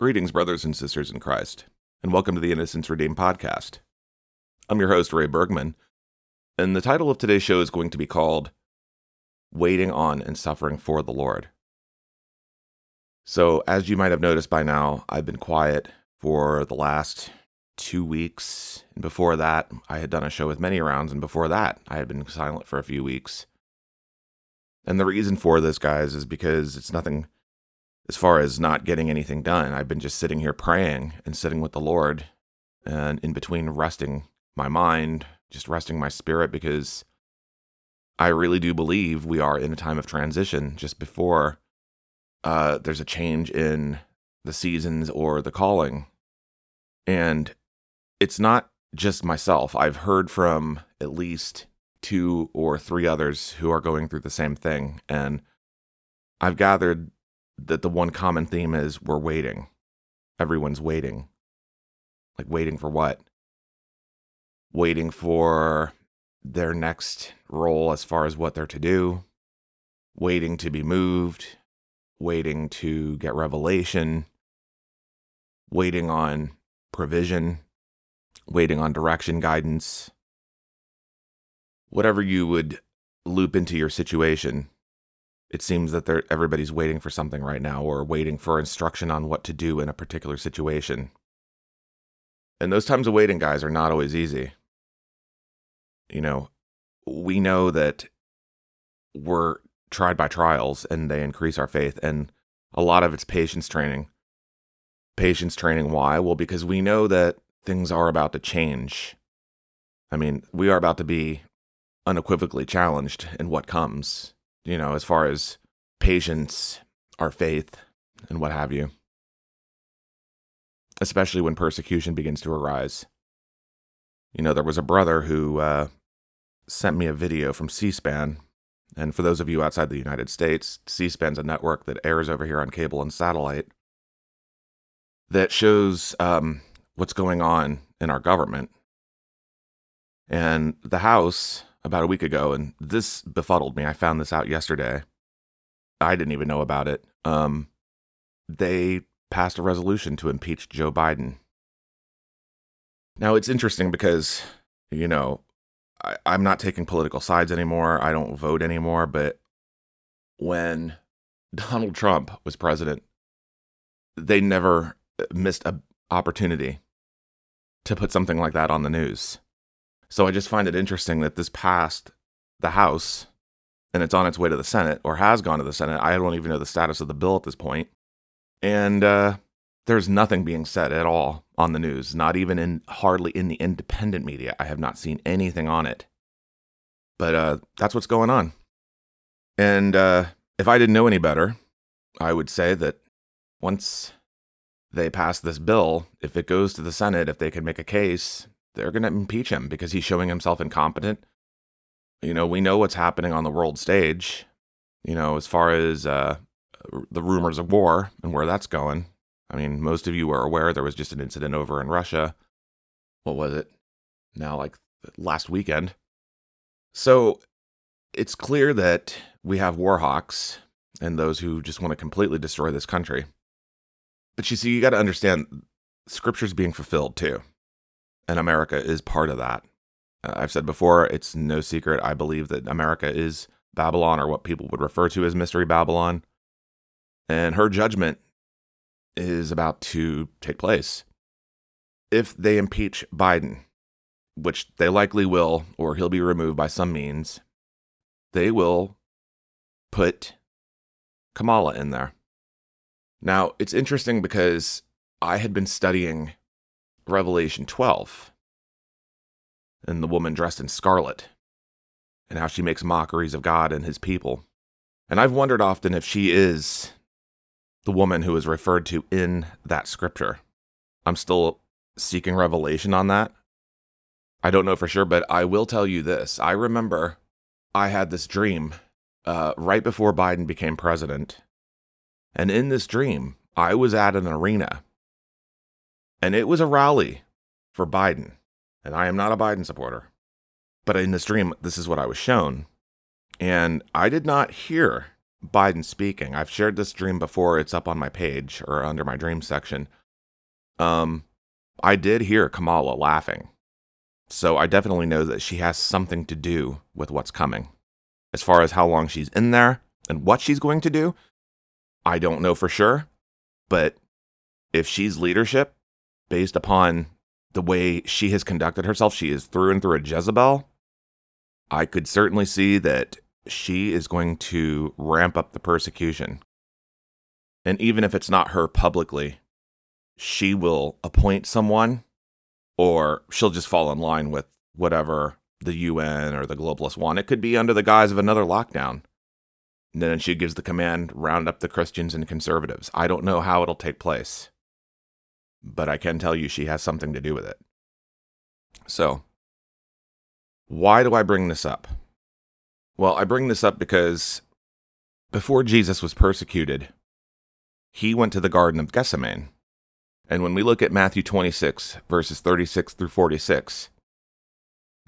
Greetings, brothers and sisters in Christ, and welcome to the Innocence Redeemed podcast. I'm your host, Ray Bergman, and the title of today's show is going to be called Waiting on and Suffering for the Lord. So, as you might have noticed by now, I've been quiet for the last two weeks. And before that, I had done a show with many rounds, and before that, I had been silent for a few weeks. And the reason for this, guys, is because it's nothing as far as not getting anything done, I've been just sitting here praying and sitting with the Lord and in between resting my mind, just resting my spirit because I really do believe we are in a time of transition just before uh, there's a change in the seasons or the calling. And it's not just myself. I've heard from at least two or three others who are going through the same thing. And I've gathered that the one common theme is we're waiting. Everyone's waiting. Like waiting for what? Waiting for their next role as far as what they're to do, waiting to be moved, waiting to get revelation, waiting on provision, waiting on direction guidance. Whatever you would loop into your situation, it seems that they're, everybody's waiting for something right now or waiting for instruction on what to do in a particular situation. And those times of waiting, guys, are not always easy. You know, we know that we're tried by trials and they increase our faith. And a lot of it's patience training. Patience training, why? Well, because we know that things are about to change. I mean, we are about to be unequivocally challenged in what comes you know, as far as patience, our faith, and what have you. Especially when persecution begins to arise. You know, there was a brother who uh, sent me a video from C SPAN. And for those of you outside the United States, C SPAN's a network that airs over here on cable and satellite that shows um, what's going on in our government. And the House about a week ago, and this befuddled me. I found this out yesterday. I didn't even know about it. Um, they passed a resolution to impeach Joe Biden. Now, it's interesting because, you know, I, I'm not taking political sides anymore. I don't vote anymore. But when Donald Trump was president, they never missed an opportunity to put something like that on the news. So I just find it interesting that this passed the House and it's on its way to the Senate or has gone to the Senate. I don't even know the status of the bill at this point. And uh, there's nothing being said at all on the news, not even in hardly in the independent media. I have not seen anything on it. But uh, that's what's going on. And uh, if I didn't know any better, I would say that once they pass this bill, if it goes to the Senate, if they can make a case, they're going to impeach him because he's showing himself incompetent. You know, we know what's happening on the world stage, you know, as far as uh, the rumors of war and where that's going. I mean, most of you are aware there was just an incident over in Russia. What was it? Now, like last weekend. So it's clear that we have war hawks and those who just want to completely destroy this country. But you see, you got to understand scripture's being fulfilled too and America is part of that. Uh, I've said before, it's no secret. I believe that America is Babylon, or what people would refer to as Mystery Babylon. And her judgment is about to take place. If they impeach Biden, which they likely will, or he'll be removed by some means, they will put Kamala in there. Now, it's interesting because I had been studying Revelation 12 and the woman dressed in scarlet and how she makes mockeries of God and his people. And I've wondered often if she is the woman who is referred to in that scripture. I'm still seeking revelation on that. I don't know for sure, but I will tell you this. I remember I had this dream uh, right before Biden became president. And in this dream, I was at an arena and it was a rally for Biden. And I am not a Biden supporter. But in this dream, this is what I was shown. And I did not hear Biden speaking. I've shared this dream before. It's up on my page or under my dream section. Um, I did hear Kamala laughing. So I definitely know that she has something to do with what's coming. As far as how long she's in there and what she's going to do, I don't know for sure. But if she's leadership based upon the way she has conducted herself, she is through and through a Jezebel. I could certainly see that she is going to ramp up the persecution. And even if it's not her publicly, she will appoint someone or she'll just fall in line with whatever the UN or the globalists want. It could be under the guise of another lockdown. And then she gives the command round up the Christians and conservatives. I don't know how it'll take place, but I can tell you she has something to do with it. So, why do I bring this up? Well, I bring this up because before Jesus was persecuted, he went to the Garden of Gethsemane. And when we look at Matthew 26, verses 36 through 46,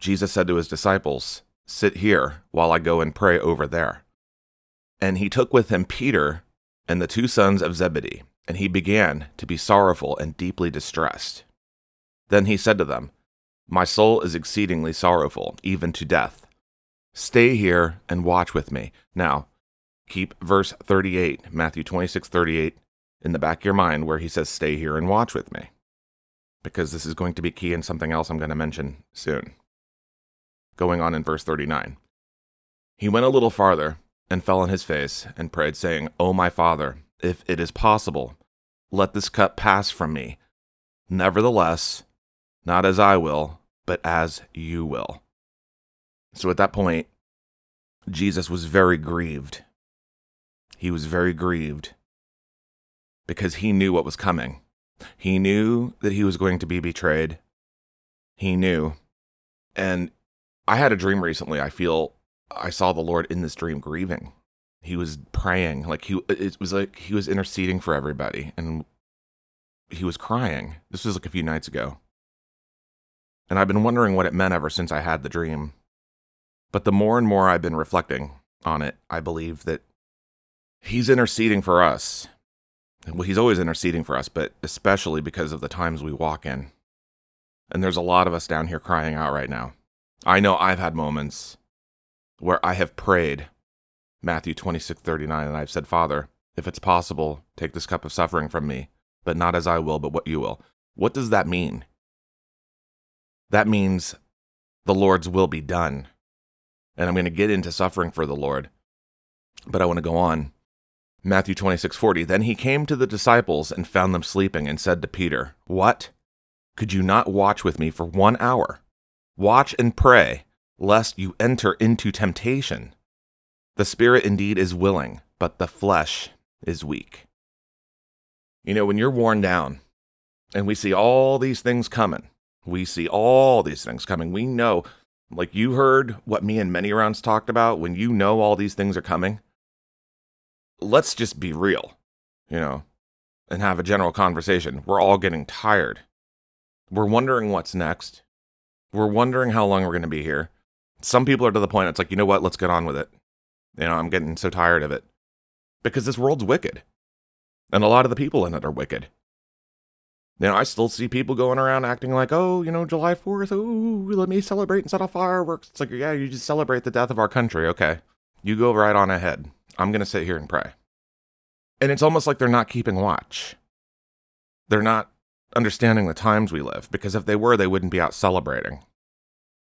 Jesus said to his disciples, Sit here while I go and pray over there. And he took with him Peter and the two sons of Zebedee, and he began to be sorrowful and deeply distressed. Then he said to them, My soul is exceedingly sorrowful, even to death. Stay here and watch with me. Now, keep verse 38, Matthew 26, 38, in the back of your mind where he says, Stay here and watch with me. Because this is going to be key in something else I'm going to mention soon. Going on in verse 39. He went a little farther and fell on his face and prayed, saying, O my Father, if it is possible, let this cup pass from me. Nevertheless, not as I will, but as you will. So at that point, Jesus was very grieved. He was very grieved because he knew what was coming. He knew that he was going to be betrayed. He knew. And I had a dream recently. I feel I saw the Lord in this dream grieving. He was praying, like he it was like he was interceding for everybody and he was crying. This was like a few nights ago. And I've been wondering what it meant ever since I had the dream. But the more and more I've been reflecting on it, I believe that he's interceding for us. Well, he's always interceding for us, but especially because of the times we walk in. And there's a lot of us down here crying out right now. I know I've had moments where I have prayed Matthew 26:39 and I've said, "Father, if it's possible, take this cup of suffering from me, but not as I will, but what you will." What does that mean? That means the Lord's will be done and I'm going to get into suffering for the Lord. But I want to go on. Matthew 26:40 Then he came to the disciples and found them sleeping and said to Peter, "What? Could you not watch with me for 1 hour? Watch and pray, lest you enter into temptation. The spirit indeed is willing, but the flesh is weak." You know, when you're worn down and we see all these things coming, we see all these things coming. We know like you heard what me and many rounds talked about when you know all these things are coming. Let's just be real, you know, and have a general conversation. We're all getting tired. We're wondering what's next. We're wondering how long we're going to be here. Some people are to the point it's like, you know what, let's get on with it. You know, I'm getting so tired of it. Because this world's wicked. And a lot of the people in it are wicked. You know, I still see people going around acting like, oh, you know, July 4th, oh, let me celebrate and set off fireworks. It's like, yeah, you just celebrate the death of our country. Okay. You go right on ahead. I'm going to sit here and pray. And it's almost like they're not keeping watch. They're not understanding the times we live, because if they were, they wouldn't be out celebrating.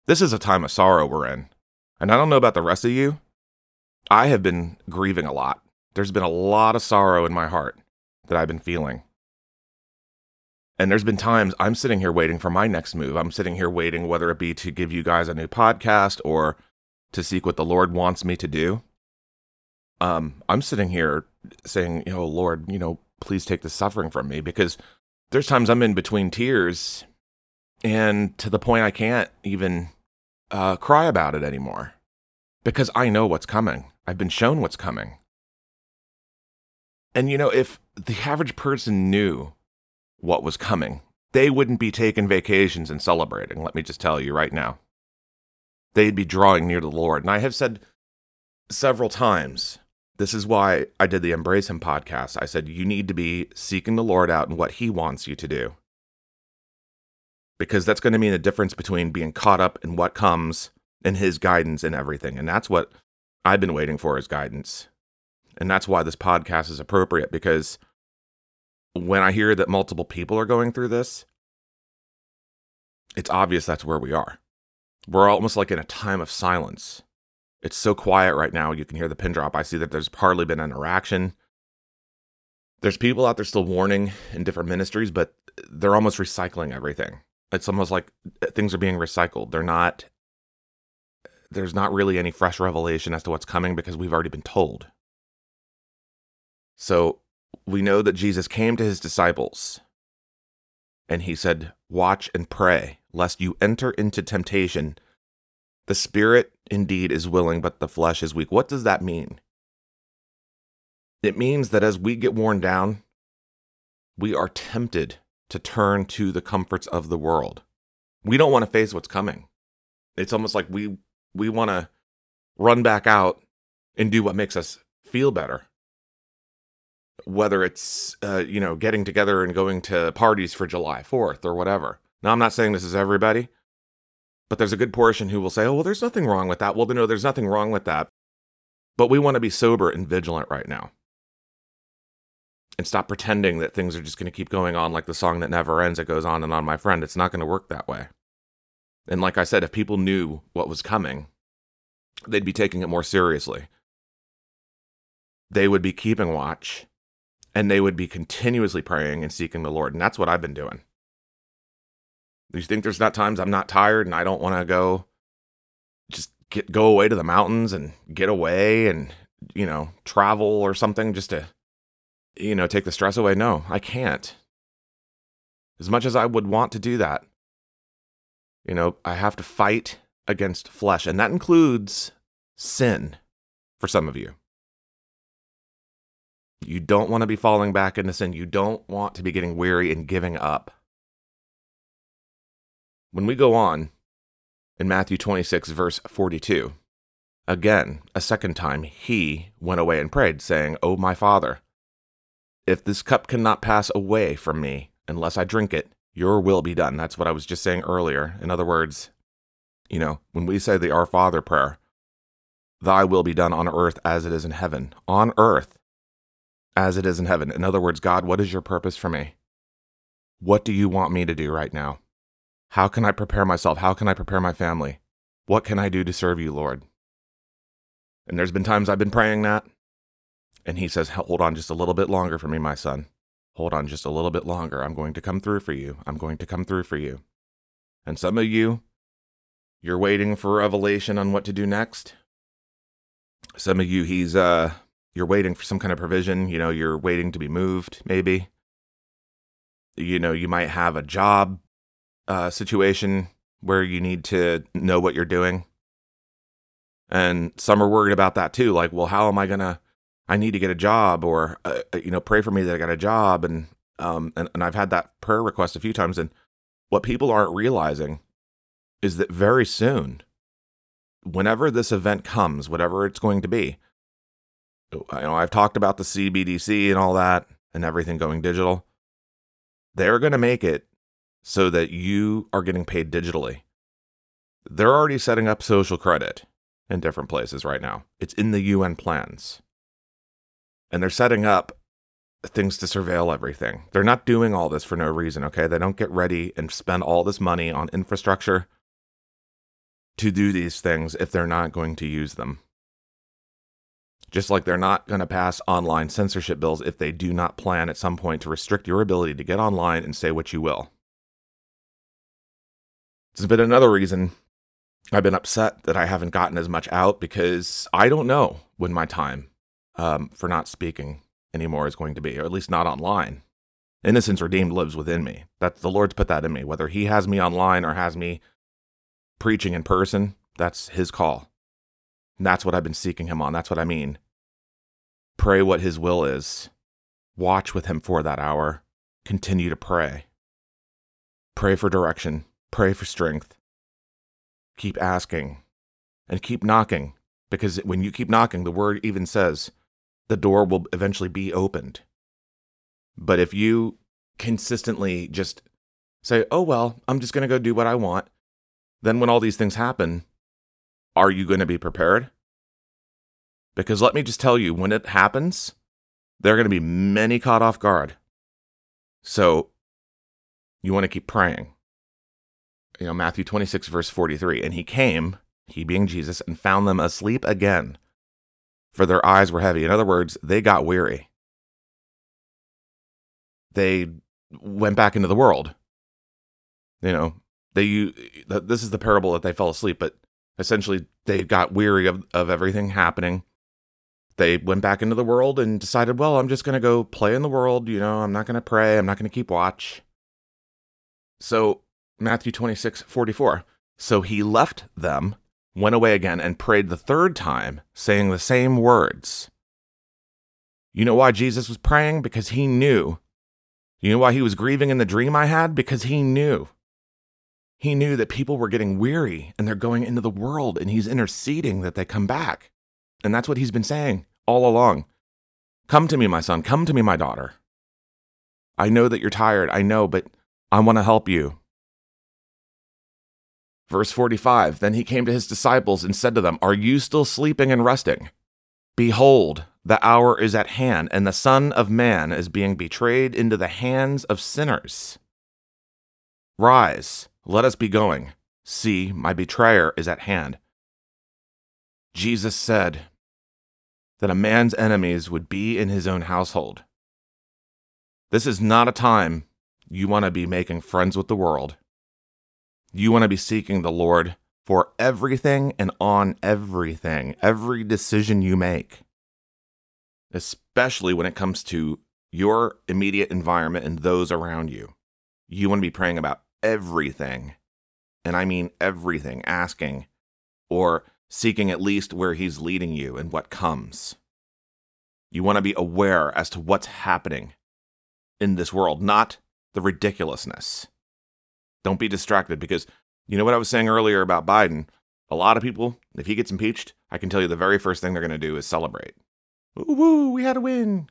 This is a time of sorrow we're in. And I don't know about the rest of you. I have been grieving a lot. There's been a lot of sorrow in my heart that I've been feeling. And there's been times I'm sitting here waiting for my next move. I'm sitting here waiting, whether it be to give you guys a new podcast or to seek what the Lord wants me to do. Um, I'm sitting here saying, you know, Lord, you know, please take the suffering from me because there's times I'm in between tears and to the point I can't even uh, cry about it anymore because I know what's coming. I've been shown what's coming. And, you know, if the average person knew what was coming. They wouldn't be taking vacations and celebrating, let me just tell you right now. They'd be drawing near the Lord. And I have said several times This is why I did the Embrace Him podcast. I said, you need to be seeking the Lord out and what He wants you to do. Because that's going to mean a difference between being caught up in what comes and His guidance and everything. And that's what I've been waiting for His guidance. And that's why this podcast is appropriate because when I hear that multiple people are going through this, it's obvious that's where we are. We're almost like in a time of silence. It's so quiet right now. You can hear the pin drop. I see that there's hardly been interaction. There's people out there still warning in different ministries, but they're almost recycling everything. It's almost like things are being recycled. They're not, there's not really any fresh revelation as to what's coming because we've already been told. So we know that Jesus came to his disciples and he said, Watch and pray, lest you enter into temptation. The spirit indeed is willing, but the flesh is weak. What does that mean? It means that as we get worn down, we are tempted to turn to the comforts of the world. We don't want to face what's coming. It's almost like we we want to run back out and do what makes us feel better. Whether it's uh, you know getting together and going to parties for July 4th or whatever. Now I'm not saying this is everybody, but there's a good portion who will say, oh, well, there's nothing wrong with that. Well, no, there's nothing wrong with that. But we want to be sober and vigilant right now and stop pretending that things are just going to keep going on like the song that never ends. It goes on and on, my friend. It's not going to work that way. And like I said, if people knew what was coming, they'd be taking it more seriously. They would be keeping watch and they would be continuously praying and seeking the Lord. And that's what I've been doing. You think there's not times I'm not tired and I don't want to go just get go away to the mountains and get away and you know travel or something just to you know take the stress away? No, I can't. As much as I would want to do that, you know, I have to fight against flesh, and that includes sin for some of you. You don't want to be falling back into sin. You don't want to be getting weary and giving up. When we go on in Matthew 26, verse 42, again, a second time, he went away and prayed, saying, O my Father, if this cup cannot pass away from me unless I drink it, your will be done. That's what I was just saying earlier. In other words, you know, when we say the Our Father prayer, thy will be done on earth as it is in heaven. On earth as it is in heaven. In other words, God, what is your purpose for me? What do you want me to do right now? How can I prepare myself? How can I prepare my family? What can I do to serve you, Lord? And there's been times I've been praying that. And he says, Hold on just a little bit longer for me, my son. Hold on just a little bit longer. I'm going to come through for you. I'm going to come through for you. And some of you, you're waiting for revelation on what to do next. Some of you, he's, uh, you're waiting for some kind of provision. You know, you're waiting to be moved, maybe. You know, you might have a job uh, situation where you need to know what you're doing. And some are worried about that too. Like, well, how am I going to, I need to get a job or, uh, uh, you know, pray for me that I got a job. And, um, and, and I've had that prayer request a few times. And what people aren't realizing is that very soon, whenever this event comes, whatever it's going to be, you know, I've talked about the CBDC and all that and everything going digital. They're going to make it so that you are getting paid digitally. They're already setting up social credit in different places right now. It's in the UN plans. And they're setting up things to surveil everything. They're not doing all this for no reason, okay? They don't get ready and spend all this money on infrastructure to do these things if they're not going to use them. Just like they're not going to pass online censorship bills if they do not plan at some point to restrict your ability to get online and say what you will. It's been another reason I've been upset that I haven't gotten as much out because I don't know when my time um, for not speaking anymore is going to be, or at least not online. Innocence redeemed lives within me. That the Lord's put that in me. Whether He has me online or has me preaching in person, that's His call. And that's what I've been seeking Him on. That's what I mean. Pray what His will is. Watch with Him for that hour. Continue to pray. Pray for direction. Pray for strength. Keep asking and keep knocking because when you keep knocking, the word even says the door will eventually be opened. But if you consistently just say, oh, well, I'm just going to go do what I want, then when all these things happen, are you going to be prepared? Because let me just tell you, when it happens, there are going to be many caught off guard. So you want to keep praying. You know, Matthew 26, verse 43. And he came, he being Jesus, and found them asleep again, for their eyes were heavy. In other words, they got weary. They went back into the world. You know, they this is the parable that they fell asleep, but essentially they got weary of, of everything happening. They went back into the world and decided, well, I'm just going to go play in the world. You know, I'm not going to pray. I'm not going to keep watch. So, Matthew 26, 44. So he left them, went away again, and prayed the third time, saying the same words. You know why Jesus was praying? Because he knew. You know why he was grieving in the dream I had? Because he knew. He knew that people were getting weary and they're going into the world, and he's interceding that they come back. And that's what he's been saying all along. Come to me, my son. Come to me, my daughter. I know that you're tired. I know, but I want to help you. Verse 45 Then he came to his disciples and said to them, Are you still sleeping and resting? Behold, the hour is at hand, and the Son of Man is being betrayed into the hands of sinners. Rise, let us be going. See, my betrayer is at hand. Jesus said that a man's enemies would be in his own household. This is not a time you want to be making friends with the world. You want to be seeking the Lord for everything and on everything, every decision you make, especially when it comes to your immediate environment and those around you. You want to be praying about everything. And I mean everything, asking or seeking at least where he's leading you and what comes. You want to be aware as to what's happening in this world, not the ridiculousness. Don't be distracted because you know what I was saying earlier about Biden? A lot of people, if he gets impeached, I can tell you the very first thing they're going to do is celebrate. Woo woo, we had a win.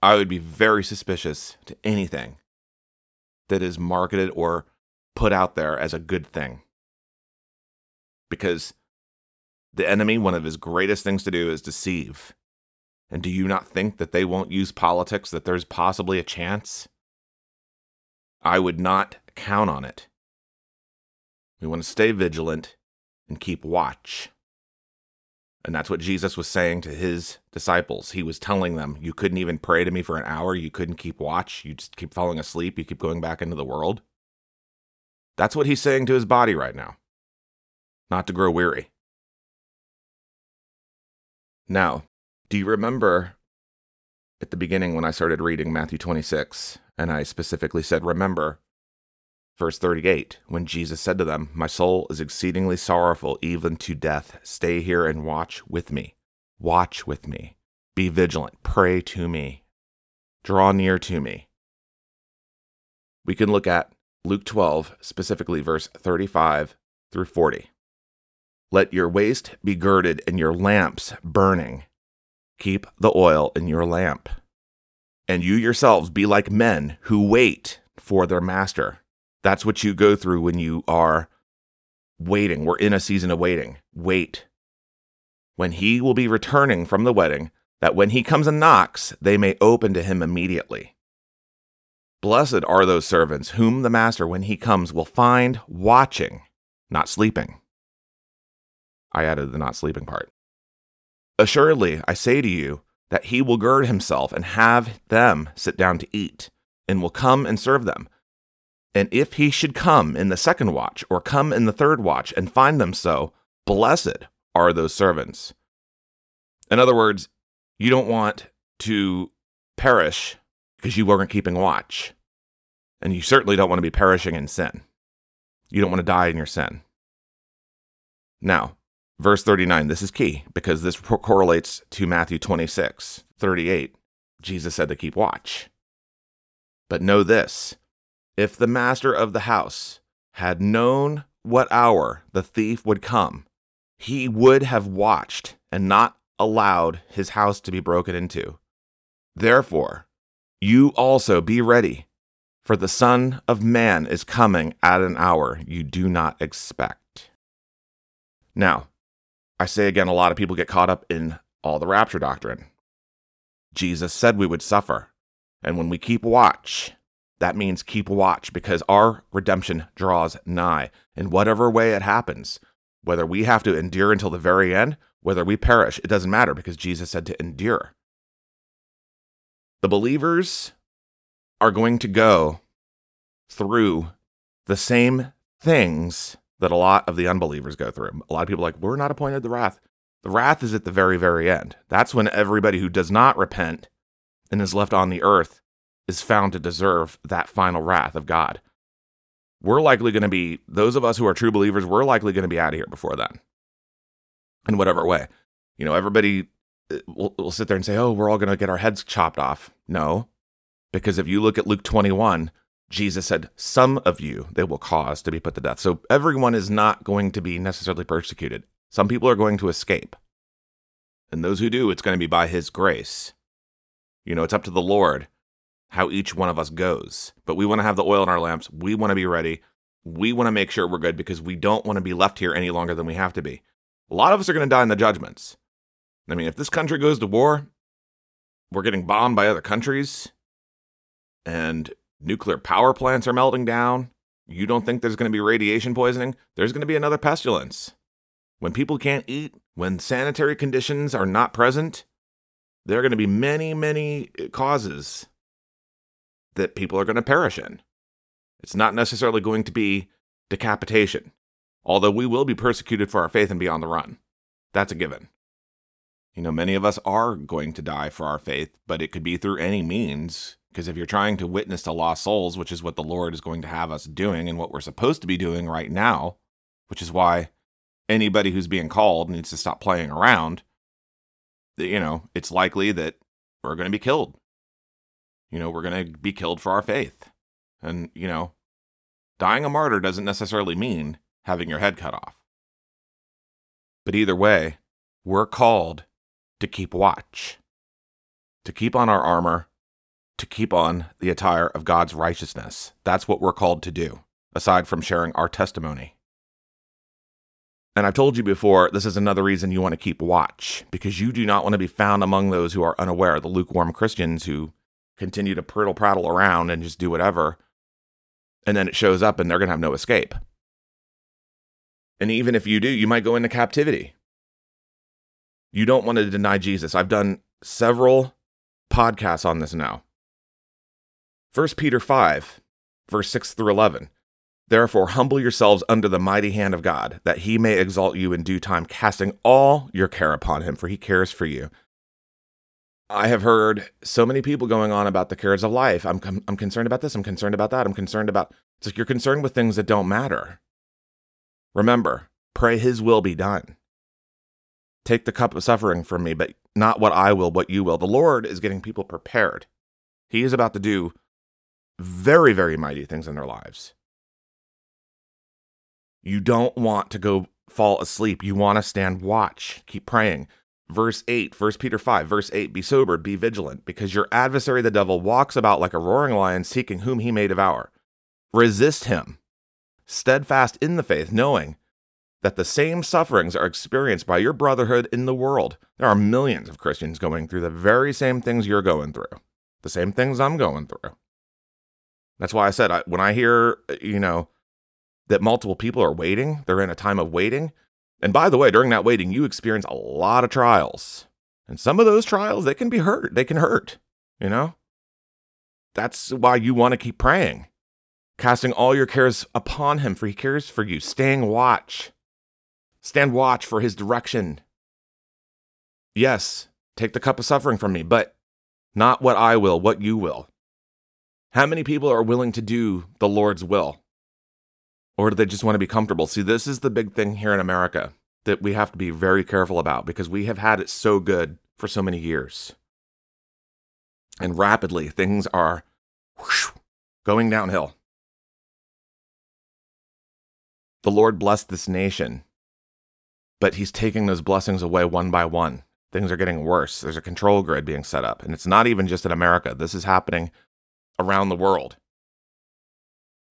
I would be very suspicious to anything that is marketed or put out there as a good thing. Because the enemy, one of his greatest things to do is deceive. And do you not think that they won't use politics, that there's possibly a chance? I would not count on it. We want to stay vigilant and keep watch. And that's what Jesus was saying to his disciples. He was telling them, You couldn't even pray to me for an hour. You couldn't keep watch. You just keep falling asleep. You keep going back into the world. That's what he's saying to his body right now. Not to grow weary. Now, do you remember at the beginning when I started reading Matthew 26 and I specifically said, Remember, verse 38, when Jesus said to them, My soul is exceedingly sorrowful, even to death. Stay here and watch with me. Watch with me. Be vigilant. Pray to me. Draw near to me. We can look at Luke 12, specifically verse 35 through 40. Let your waist be girded and your lamps burning. Keep the oil in your lamp. And you yourselves be like men who wait for their master. That's what you go through when you are waiting. We're in a season of waiting. Wait. When he will be returning from the wedding, that when he comes and knocks, they may open to him immediately. Blessed are those servants whom the master, when he comes, will find watching, not sleeping. I added the not sleeping part. Assuredly, I say to you that he will gird himself and have them sit down to eat, and will come and serve them. And if he should come in the second watch, or come in the third watch, and find them so, blessed are those servants. In other words, you don't want to perish because you weren't keeping watch. And you certainly don't want to be perishing in sin. You don't want to die in your sin. Now, Verse 39, this is key because this correlates to Matthew 26, 38. Jesus said to keep watch. But know this if the master of the house had known what hour the thief would come, he would have watched and not allowed his house to be broken into. Therefore, you also be ready, for the Son of Man is coming at an hour you do not expect. Now, I say again, a lot of people get caught up in all the rapture doctrine. Jesus said we would suffer. And when we keep watch, that means keep watch because our redemption draws nigh in whatever way it happens. Whether we have to endure until the very end, whether we perish, it doesn't matter because Jesus said to endure. The believers are going to go through the same things that a lot of the unbelievers go through. A lot of people are like, we're not appointed the wrath. The wrath is at the very, very end. That's when everybody who does not repent and is left on the earth is found to deserve that final wrath of God. We're likely going to be, those of us who are true believers, we're likely going to be out of here before then, in whatever way. You know, everybody uh, will, will sit there and say, oh, we're all going to get our heads chopped off. No, because if you look at Luke 21, Jesus said, Some of you they will cause to be put to death. So everyone is not going to be necessarily persecuted. Some people are going to escape. And those who do, it's going to be by his grace. You know, it's up to the Lord how each one of us goes. But we want to have the oil in our lamps. We want to be ready. We want to make sure we're good because we don't want to be left here any longer than we have to be. A lot of us are going to die in the judgments. I mean, if this country goes to war, we're getting bombed by other countries, and nuclear power plants are melting down. You don't think there's going to be radiation poisoning? There's going to be another pestilence. When people can't eat, when sanitary conditions are not present, there are going to be many, many uh, causes that people are going to perish in. It's not necessarily going to be decapitation, although we will be persecuted for our faith and be on the run. That's a given. You know, many of us are going to die for our faith, but it could be through any means. Because if you're trying to witness to lost souls, which is what the Lord is going to have us doing and what we're supposed to be doing right now, which is why anybody who's being called needs to stop playing around, you know, it's likely that we're going to be killed. You know, we're going to be killed for our faith. And, you know, dying a martyr doesn't necessarily mean having your head cut off. But either way, we're called to keep watch, to keep on our armor, to keep on the attire of God's righteousness. That's what we're called to do, aside from sharing our testimony. And I've told you before, this is another reason you want to keep watch, because you do not want to be found among those who are unaware, the lukewarm Christians who continue to prittle prattle around and just do whatever. And then it shows up and they're going to have no escape. And even if you do, you might go into captivity. You don't want to deny Jesus. I've done several podcasts on this now. 1 Peter 5, verse 6 through 11. Therefore, humble yourselves under the mighty hand of God, that he may exalt you in due time, casting all your care upon him, for he cares for you. I have heard so many people going on about the cares of life. I'm, I'm concerned about this. I'm concerned about that. I'm concerned about. It's like you're concerned with things that don't matter. Remember, pray his will be done. Take the cup of suffering from me, but not what I will, what you will. The Lord is getting people prepared. He is about to do very, very mighty things in their lives. You don't want to go fall asleep. You want to stand watch. Keep praying. Verse 8, 1 Peter 5, verse 8 Be sober, be vigilant, because your adversary the devil walks about like a roaring lion, seeking whom he may devour. Resist him, steadfast in the faith, knowing that the same sufferings are experienced by your brotherhood in the world. There are millions of Christians going through the very same things you're going through, the same things I'm going through. That's why I said I, when I hear, you know, that multiple people are waiting, they're in a time of waiting. And by the way, during that waiting, you experience a lot of trials. And some of those trials, they can be hurt. They can hurt, you know? That's why you want to keep praying, casting all your cares upon him, for he cares for you, staying watch. Stand watch for his direction. Yes, take the cup of suffering from me, but not what I will, what you will. How many people are willing to do the Lord's will? Or do they just want to be comfortable? See, this is the big thing here in America that we have to be very careful about because we have had it so good for so many years. And rapidly, things are whoosh, going downhill. The Lord blessed this nation, but He's taking those blessings away one by one. Things are getting worse. There's a control grid being set up. And it's not even just in America, this is happening around the world.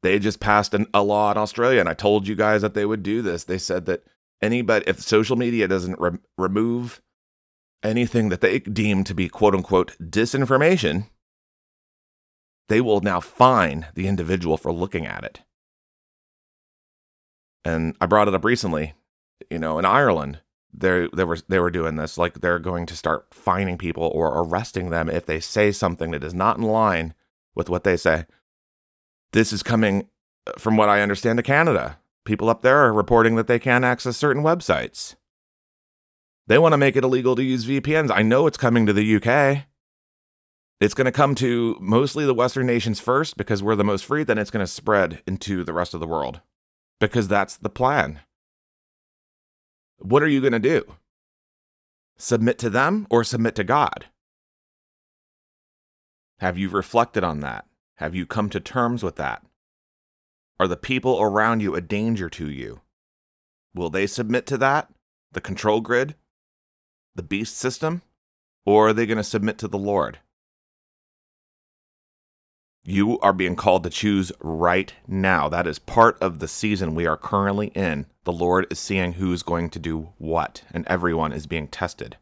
They just passed an, a law in Australia, and I told you guys that they would do this. They said that anybody, if social media doesn't re- remove anything that they deem to be quote unquote disinformation, they will now fine the individual for looking at it. And I brought it up recently, you know, in Ireland, they they were they were doing this like they're going to start fining people or arresting them if they say something that is not in line with what they say. This is coming uh, from what I understand to Canada. People up there are reporting that they can't access certain websites. They want to make it illegal to use VPNs. I know it's coming to the UK. It's going to come to mostly the Western nations first because we're the most free, then it's going to spread into the rest of the world because that's the plan. What are you going to do? Submit to them or submit to God? Have you reflected on that? Have you come to terms with that? Are the people around you a danger to you? Will they submit to that? The control grid? The beast system? Or are they going to submit to the Lord? You are being called to choose right now. That is part of the season we are currently in. The Lord is seeing who's going to do what, and everyone is being tested.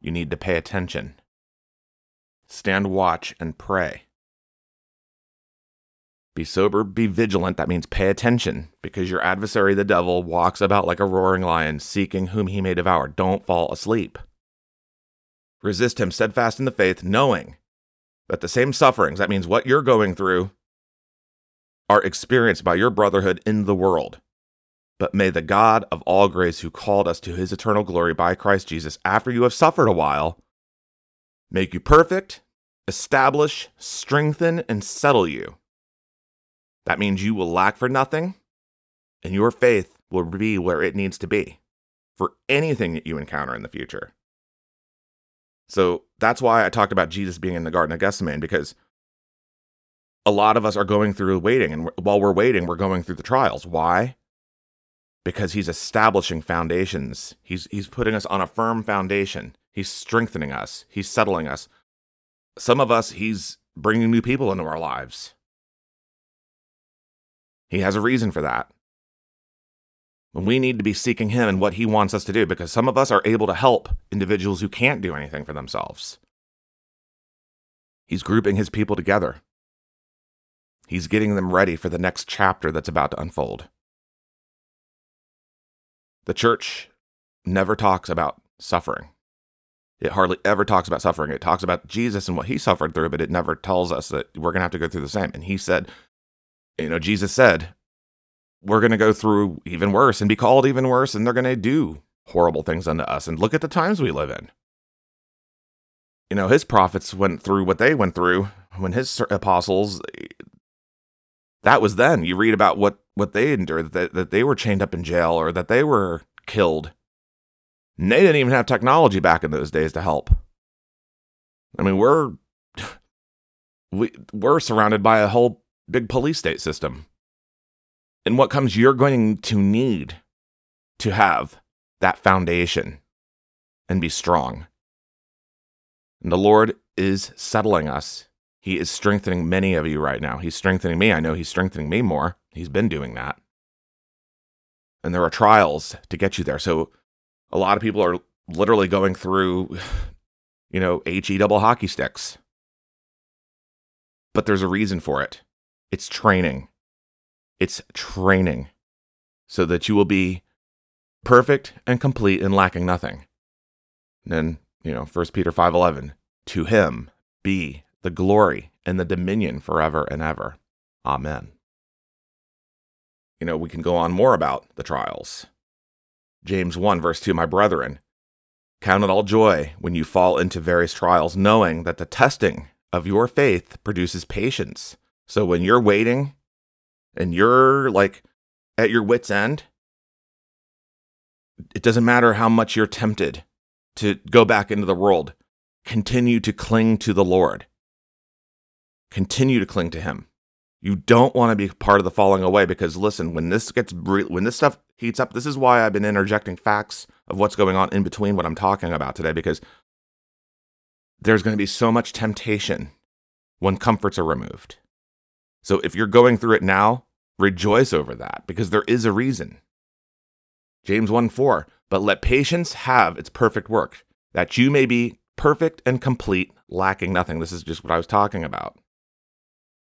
You need to pay attention. Stand watch and pray. Be sober, be vigilant. That means pay attention, because your adversary, the devil, walks about like a roaring lion, seeking whom he may devour. Don't fall asleep. Resist him steadfast in the faith, knowing that the same sufferings, that means what you're going through, are experienced by your brotherhood in the world. But may the God of all grace, who called us to his eternal glory by Christ Jesus, after you have suffered a while, make you perfect, establish, strengthen, and settle you. That means you will lack for nothing, and your faith will be where it needs to be for anything that you encounter in the future. So that's why I talked about Jesus being in the Garden of Gethsemane because a lot of us are going through waiting. And while we're waiting, we're going through the trials. Why? Because he's establishing foundations. He's, he's putting us on a firm foundation. He's strengthening us. He's settling us. Some of us, he's bringing new people into our lives. He has a reason for that. We need to be seeking Him and what He wants us to do because some of us are able to help individuals who can't do anything for themselves. He's grouping His people together. He's getting them ready for the next chapter that's about to unfold. The church never talks about suffering. It hardly ever talks about suffering. It talks about Jesus and what he suffered through, but it never tells us that we're going to have to go through the same. And he said, you know, Jesus said, we're going to go through even worse and be called even worse, and they're going to do horrible things unto us. And look at the times we live in. You know, his prophets went through what they went through when his apostles. That was then. You read about what what they endured that that they were chained up in jail or that they were killed. And they didn't even have technology back in those days to help. I mean, we're we we're surrounded by a whole big police state system and what comes you're going to need to have that foundation and be strong. And the Lord is settling us. He is strengthening many of you right now. He's strengthening me. I know He's strengthening me more. He's been doing that. And there are trials to get you there. So a lot of people are literally going through, you know, HE double hockey sticks. But there's a reason for it it's training. It's training so that you will be perfect and complete and lacking nothing. And then, you know, 1 Peter 5:11, to him be the glory and the dominion forever and ever. Amen. You know, we can go on more about the trials. James 1 verse 2, my brethren, count it all joy when you fall into various trials, knowing that the testing of your faith produces patience. So when you're waiting and you're like at your wits' end, it doesn't matter how much you're tempted to go back into the world. Continue to cling to the Lord. Continue to cling to Him. You don't want to be part of the falling away because listen, when this gets when this stuff heats up, this is why I've been interjecting facts of what's going on in between what I'm talking about today because there's going to be so much temptation when comforts are removed. So if you're going through it now, rejoice over that because there is a reason. James 1 4, but let patience have its perfect work, that you may be perfect and complete, lacking nothing. This is just what I was talking about.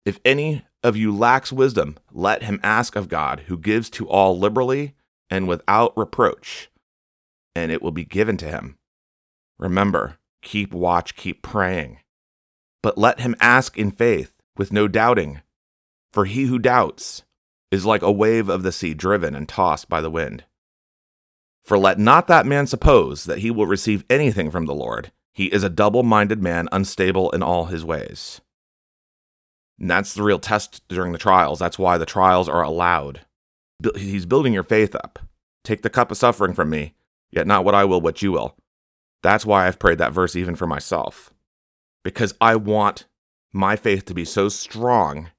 If any of you lacks wisdom, let him ask of God, who gives to all liberally and without reproach, and it will be given to him. Remember, keep watch, keep praying. But let him ask in faith, with no doubting. For he who doubts is like a wave of the sea driven and tossed by the wind. For let not that man suppose that he will receive anything from the Lord. He is a double minded man, unstable in all his ways. And that's the real test during the trials. That's why the trials are allowed. He's building your faith up. Take the cup of suffering from me, yet not what I will, what you will. That's why I've prayed that verse even for myself. Because I want my faith to be so strong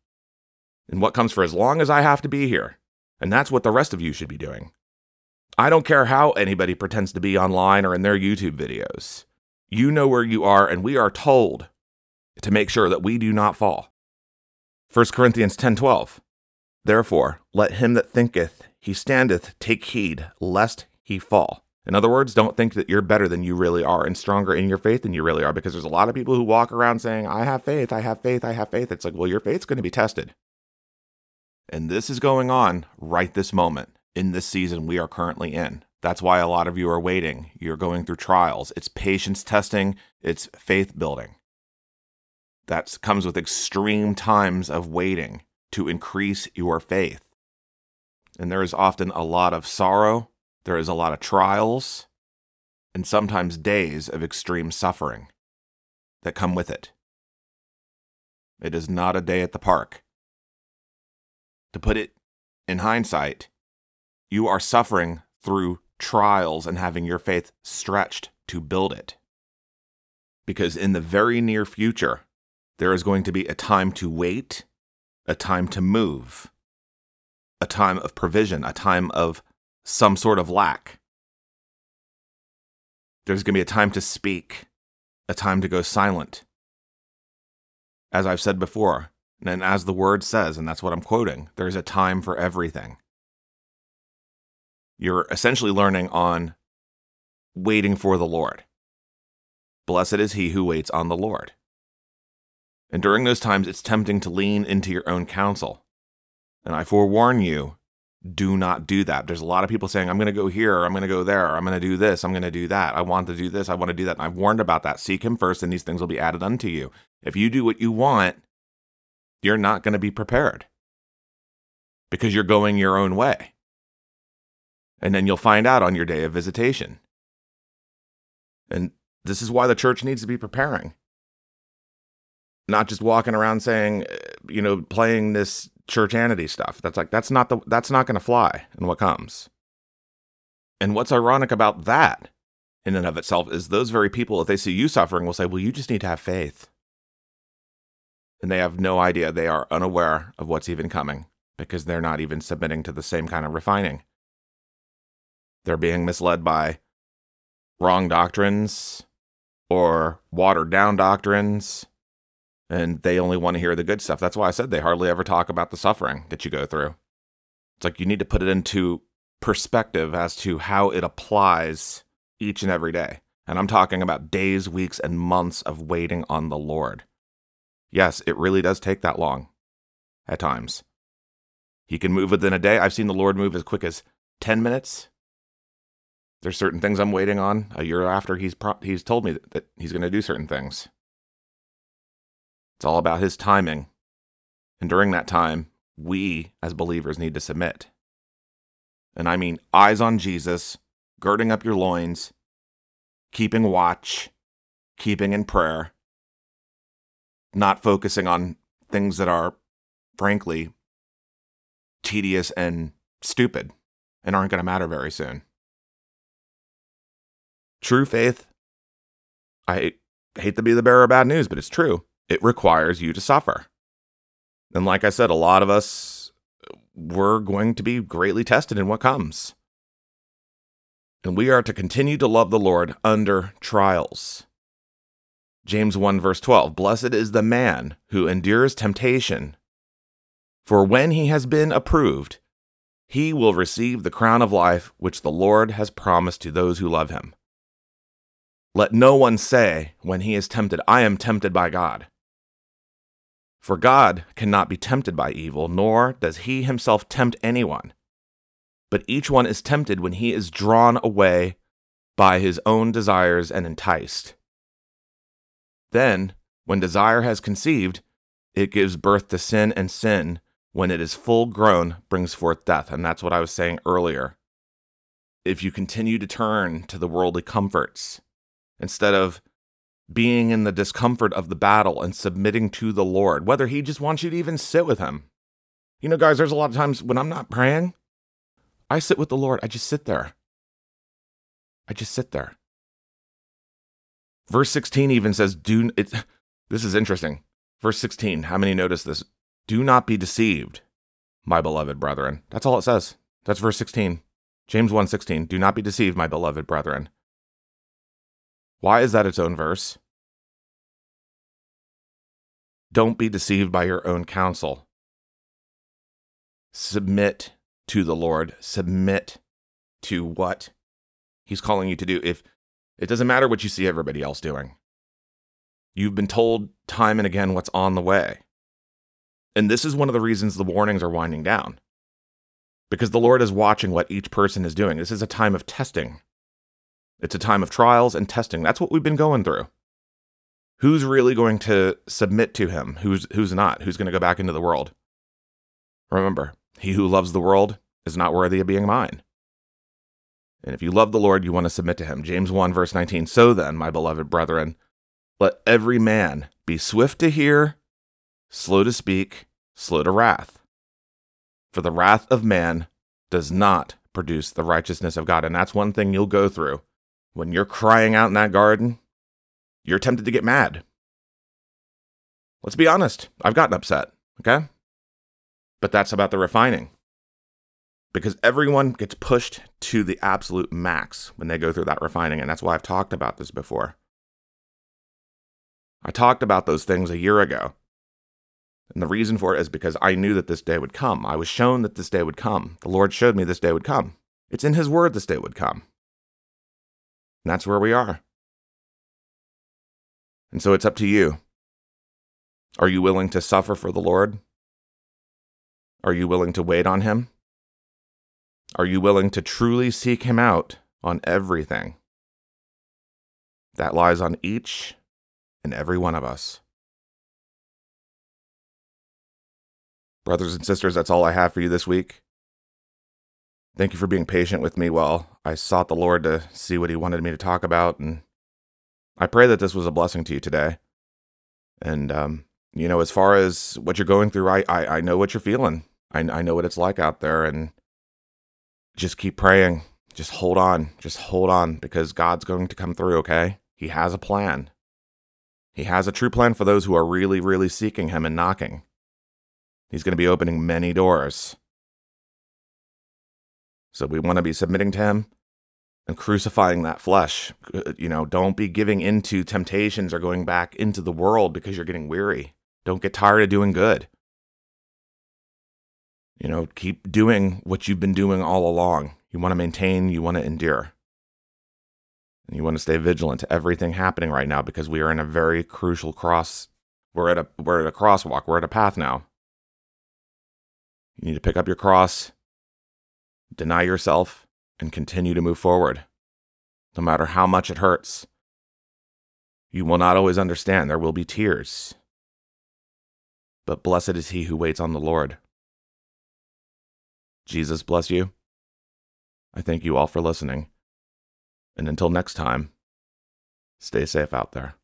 in what comes for as long as I have to be here. And that's what the rest of you should be doing. I don't care how anybody pretends to be online or in their YouTube videos. You know where you are, and we are told to make sure that we do not fall. 1 Corinthians 10:12 Therefore let him that thinketh he standeth take heed lest he fall. In other words, don't think that you're better than you really are and stronger in your faith than you really are because there's a lot of people who walk around saying, I have faith, I have faith, I have faith. It's like, well, your faith's going to be tested. And this is going on right this moment in this season we are currently in. That's why a lot of you are waiting. You're going through trials. It's patience testing, it's faith building that comes with extreme times of waiting to increase your faith. And there is often a lot of sorrow, there is a lot of trials, and sometimes days of extreme suffering that come with it. It is not a day at the park. To put it in hindsight, you are suffering through trials and having your faith stretched to build it. Because in the very near future, there is going to be a time to wait, a time to move, a time of provision, a time of some sort of lack. There's going to be a time to speak, a time to go silent. As I've said before, and as the word says, and that's what I'm quoting, there's a time for everything. You're essentially learning on waiting for the Lord. Blessed is he who waits on the Lord. And during those times, it's tempting to lean into your own counsel. And I forewarn you, do not do that. There's a lot of people saying, I'm going to go here, I'm going to go there, I'm going to do this, I'm going to do that. I want to do this, I want to do that. And I've warned about that. Seek Him first, and these things will be added unto you. If you do what you want, you're not going to be prepared because you're going your own way. And then you'll find out on your day of visitation. And this is why the church needs to be preparing not just walking around saying, uh, you know, playing this churchanity stuff. That's like that's not the that's not going to fly in what comes. And what's ironic about that in and of itself is those very people, if they see you suffering, will say, "Well, you just need to have faith," and they have no idea. They are unaware of what's even coming because they're not even submitting to the same kind of refining. They're being misled by wrong doctrines or watered down doctrines and they only want to hear the good stuff. That's why I said they hardly ever talk about the suffering that you go through. It's like you need to put it into perspective as to how it applies each and every day. And I'm talking about days, weeks, and months of waiting on the Lord. Yes, it really does take that long at times. He can move within a day. I've seen the Lord move as quick as 10 minutes. There's certain things I'm waiting on a year after he's pro- he's told me that, that he's going to do certain things. It's all about his timing. And during that time, we as believers need to submit. And I mean eyes on Jesus, girding up your loins, keeping watch, keeping in prayer, not focusing on things that are, frankly, tedious and stupid and aren't going to matter very soon. True faith, I hate to be the bearer of bad news, but it's true it requires you to suffer. And like I said, a lot of us, we're going to be greatly tested in what comes. And we are to continue to love the Lord under trials. James 1, verse 12 Blessed is the man who endures temptation, for when he has been approved, he will receive the crown of life which the Lord has promised to those who love him. Let no one say, when he is tempted, I am tempted by God. For God cannot be tempted by evil, nor does he himself tempt anyone. But each one is tempted when he is drawn away by his own desires and enticed. Then, when desire has conceived, it gives birth to sin, and sin, when it is full grown, brings forth death. And that's what I was saying earlier. If you continue to turn to the worldly comforts, instead of being in the discomfort of the battle and submitting to the Lord, whether He just wants you to even sit with Him. You know, guys, there's a lot of times when I'm not praying, I sit with the Lord. I just sit there. I just sit there. Verse 16 even says, Do it. This is interesting. Verse 16, how many notice this? Do not be deceived, my beloved brethren. That's all it says. That's verse 16. James 1:16. Do not be deceived, my beloved brethren. Why is that its own verse? Don't be deceived by your own counsel. Submit to the Lord. Submit to what He's calling you to do. If it doesn't matter what you see everybody else doing, you've been told time and again what's on the way. And this is one of the reasons the warnings are winding down. Because the Lord is watching what each person is doing. This is a time of testing. It's a time of trials and testing. That's what we've been going through. Who's really going to submit to him? Who's who's not? Who's going to go back into the world? Remember, he who loves the world is not worthy of being mine. And if you love the Lord, you want to submit to him. James 1, verse 19. So then, my beloved brethren, let every man be swift to hear, slow to speak, slow to wrath. For the wrath of man does not produce the righteousness of God. And that's one thing you'll go through when you're crying out in that garden, you're tempted to get mad. Let's be honest, I've gotten upset, okay? But that's about the refining. Because everyone gets pushed to the absolute max when they go through that refining, and that's why I've talked about this before. I talked about those things a year ago. And the reason for it is because I knew that this day would come. I was shown that this day would come. The Lord showed me this day would come. It's in His Word this day would come. And that's where we are. And so it's up to you. Are you willing to suffer for the Lord? Are you willing to wait on Him? Are you willing to truly seek Him out on everything? That lies on each and every one of us. Brothers and sisters, that's all I have for you this week. Thank you for being patient with me while I sought the Lord to see what He wanted me to talk about. And I pray that this was a blessing to you today. And, um, you know, as far as what you're going through, I, I, I know what you're feeling. I, I know what it's like out there. And just keep praying. Just hold on. Just hold on because God's going to come through, okay? He has a plan. He has a true plan for those who are really, really seeking Him and knocking. He's going to be opening many doors. So we want to be submitting to Him and crucifying that flesh. Uh, you know, don't be giving into temptations or going back into the world because you're getting weary. Don't get tired of doing good. You know, keep doing what you've been doing all along. You want to maintain, you want to endure. And you want to stay vigilant to everything happening right now because we are in a very crucial cross. We're at a we're at a crosswalk. We're at a path now. You need to pick up your cross deny yourself, and continue to move forward, no matter how much it hurts. You will not always understand. There will be tears. But blessed is he who waits on the Lord. Jesus bless you. I thank you all for listening. And until next time, stay safe out there.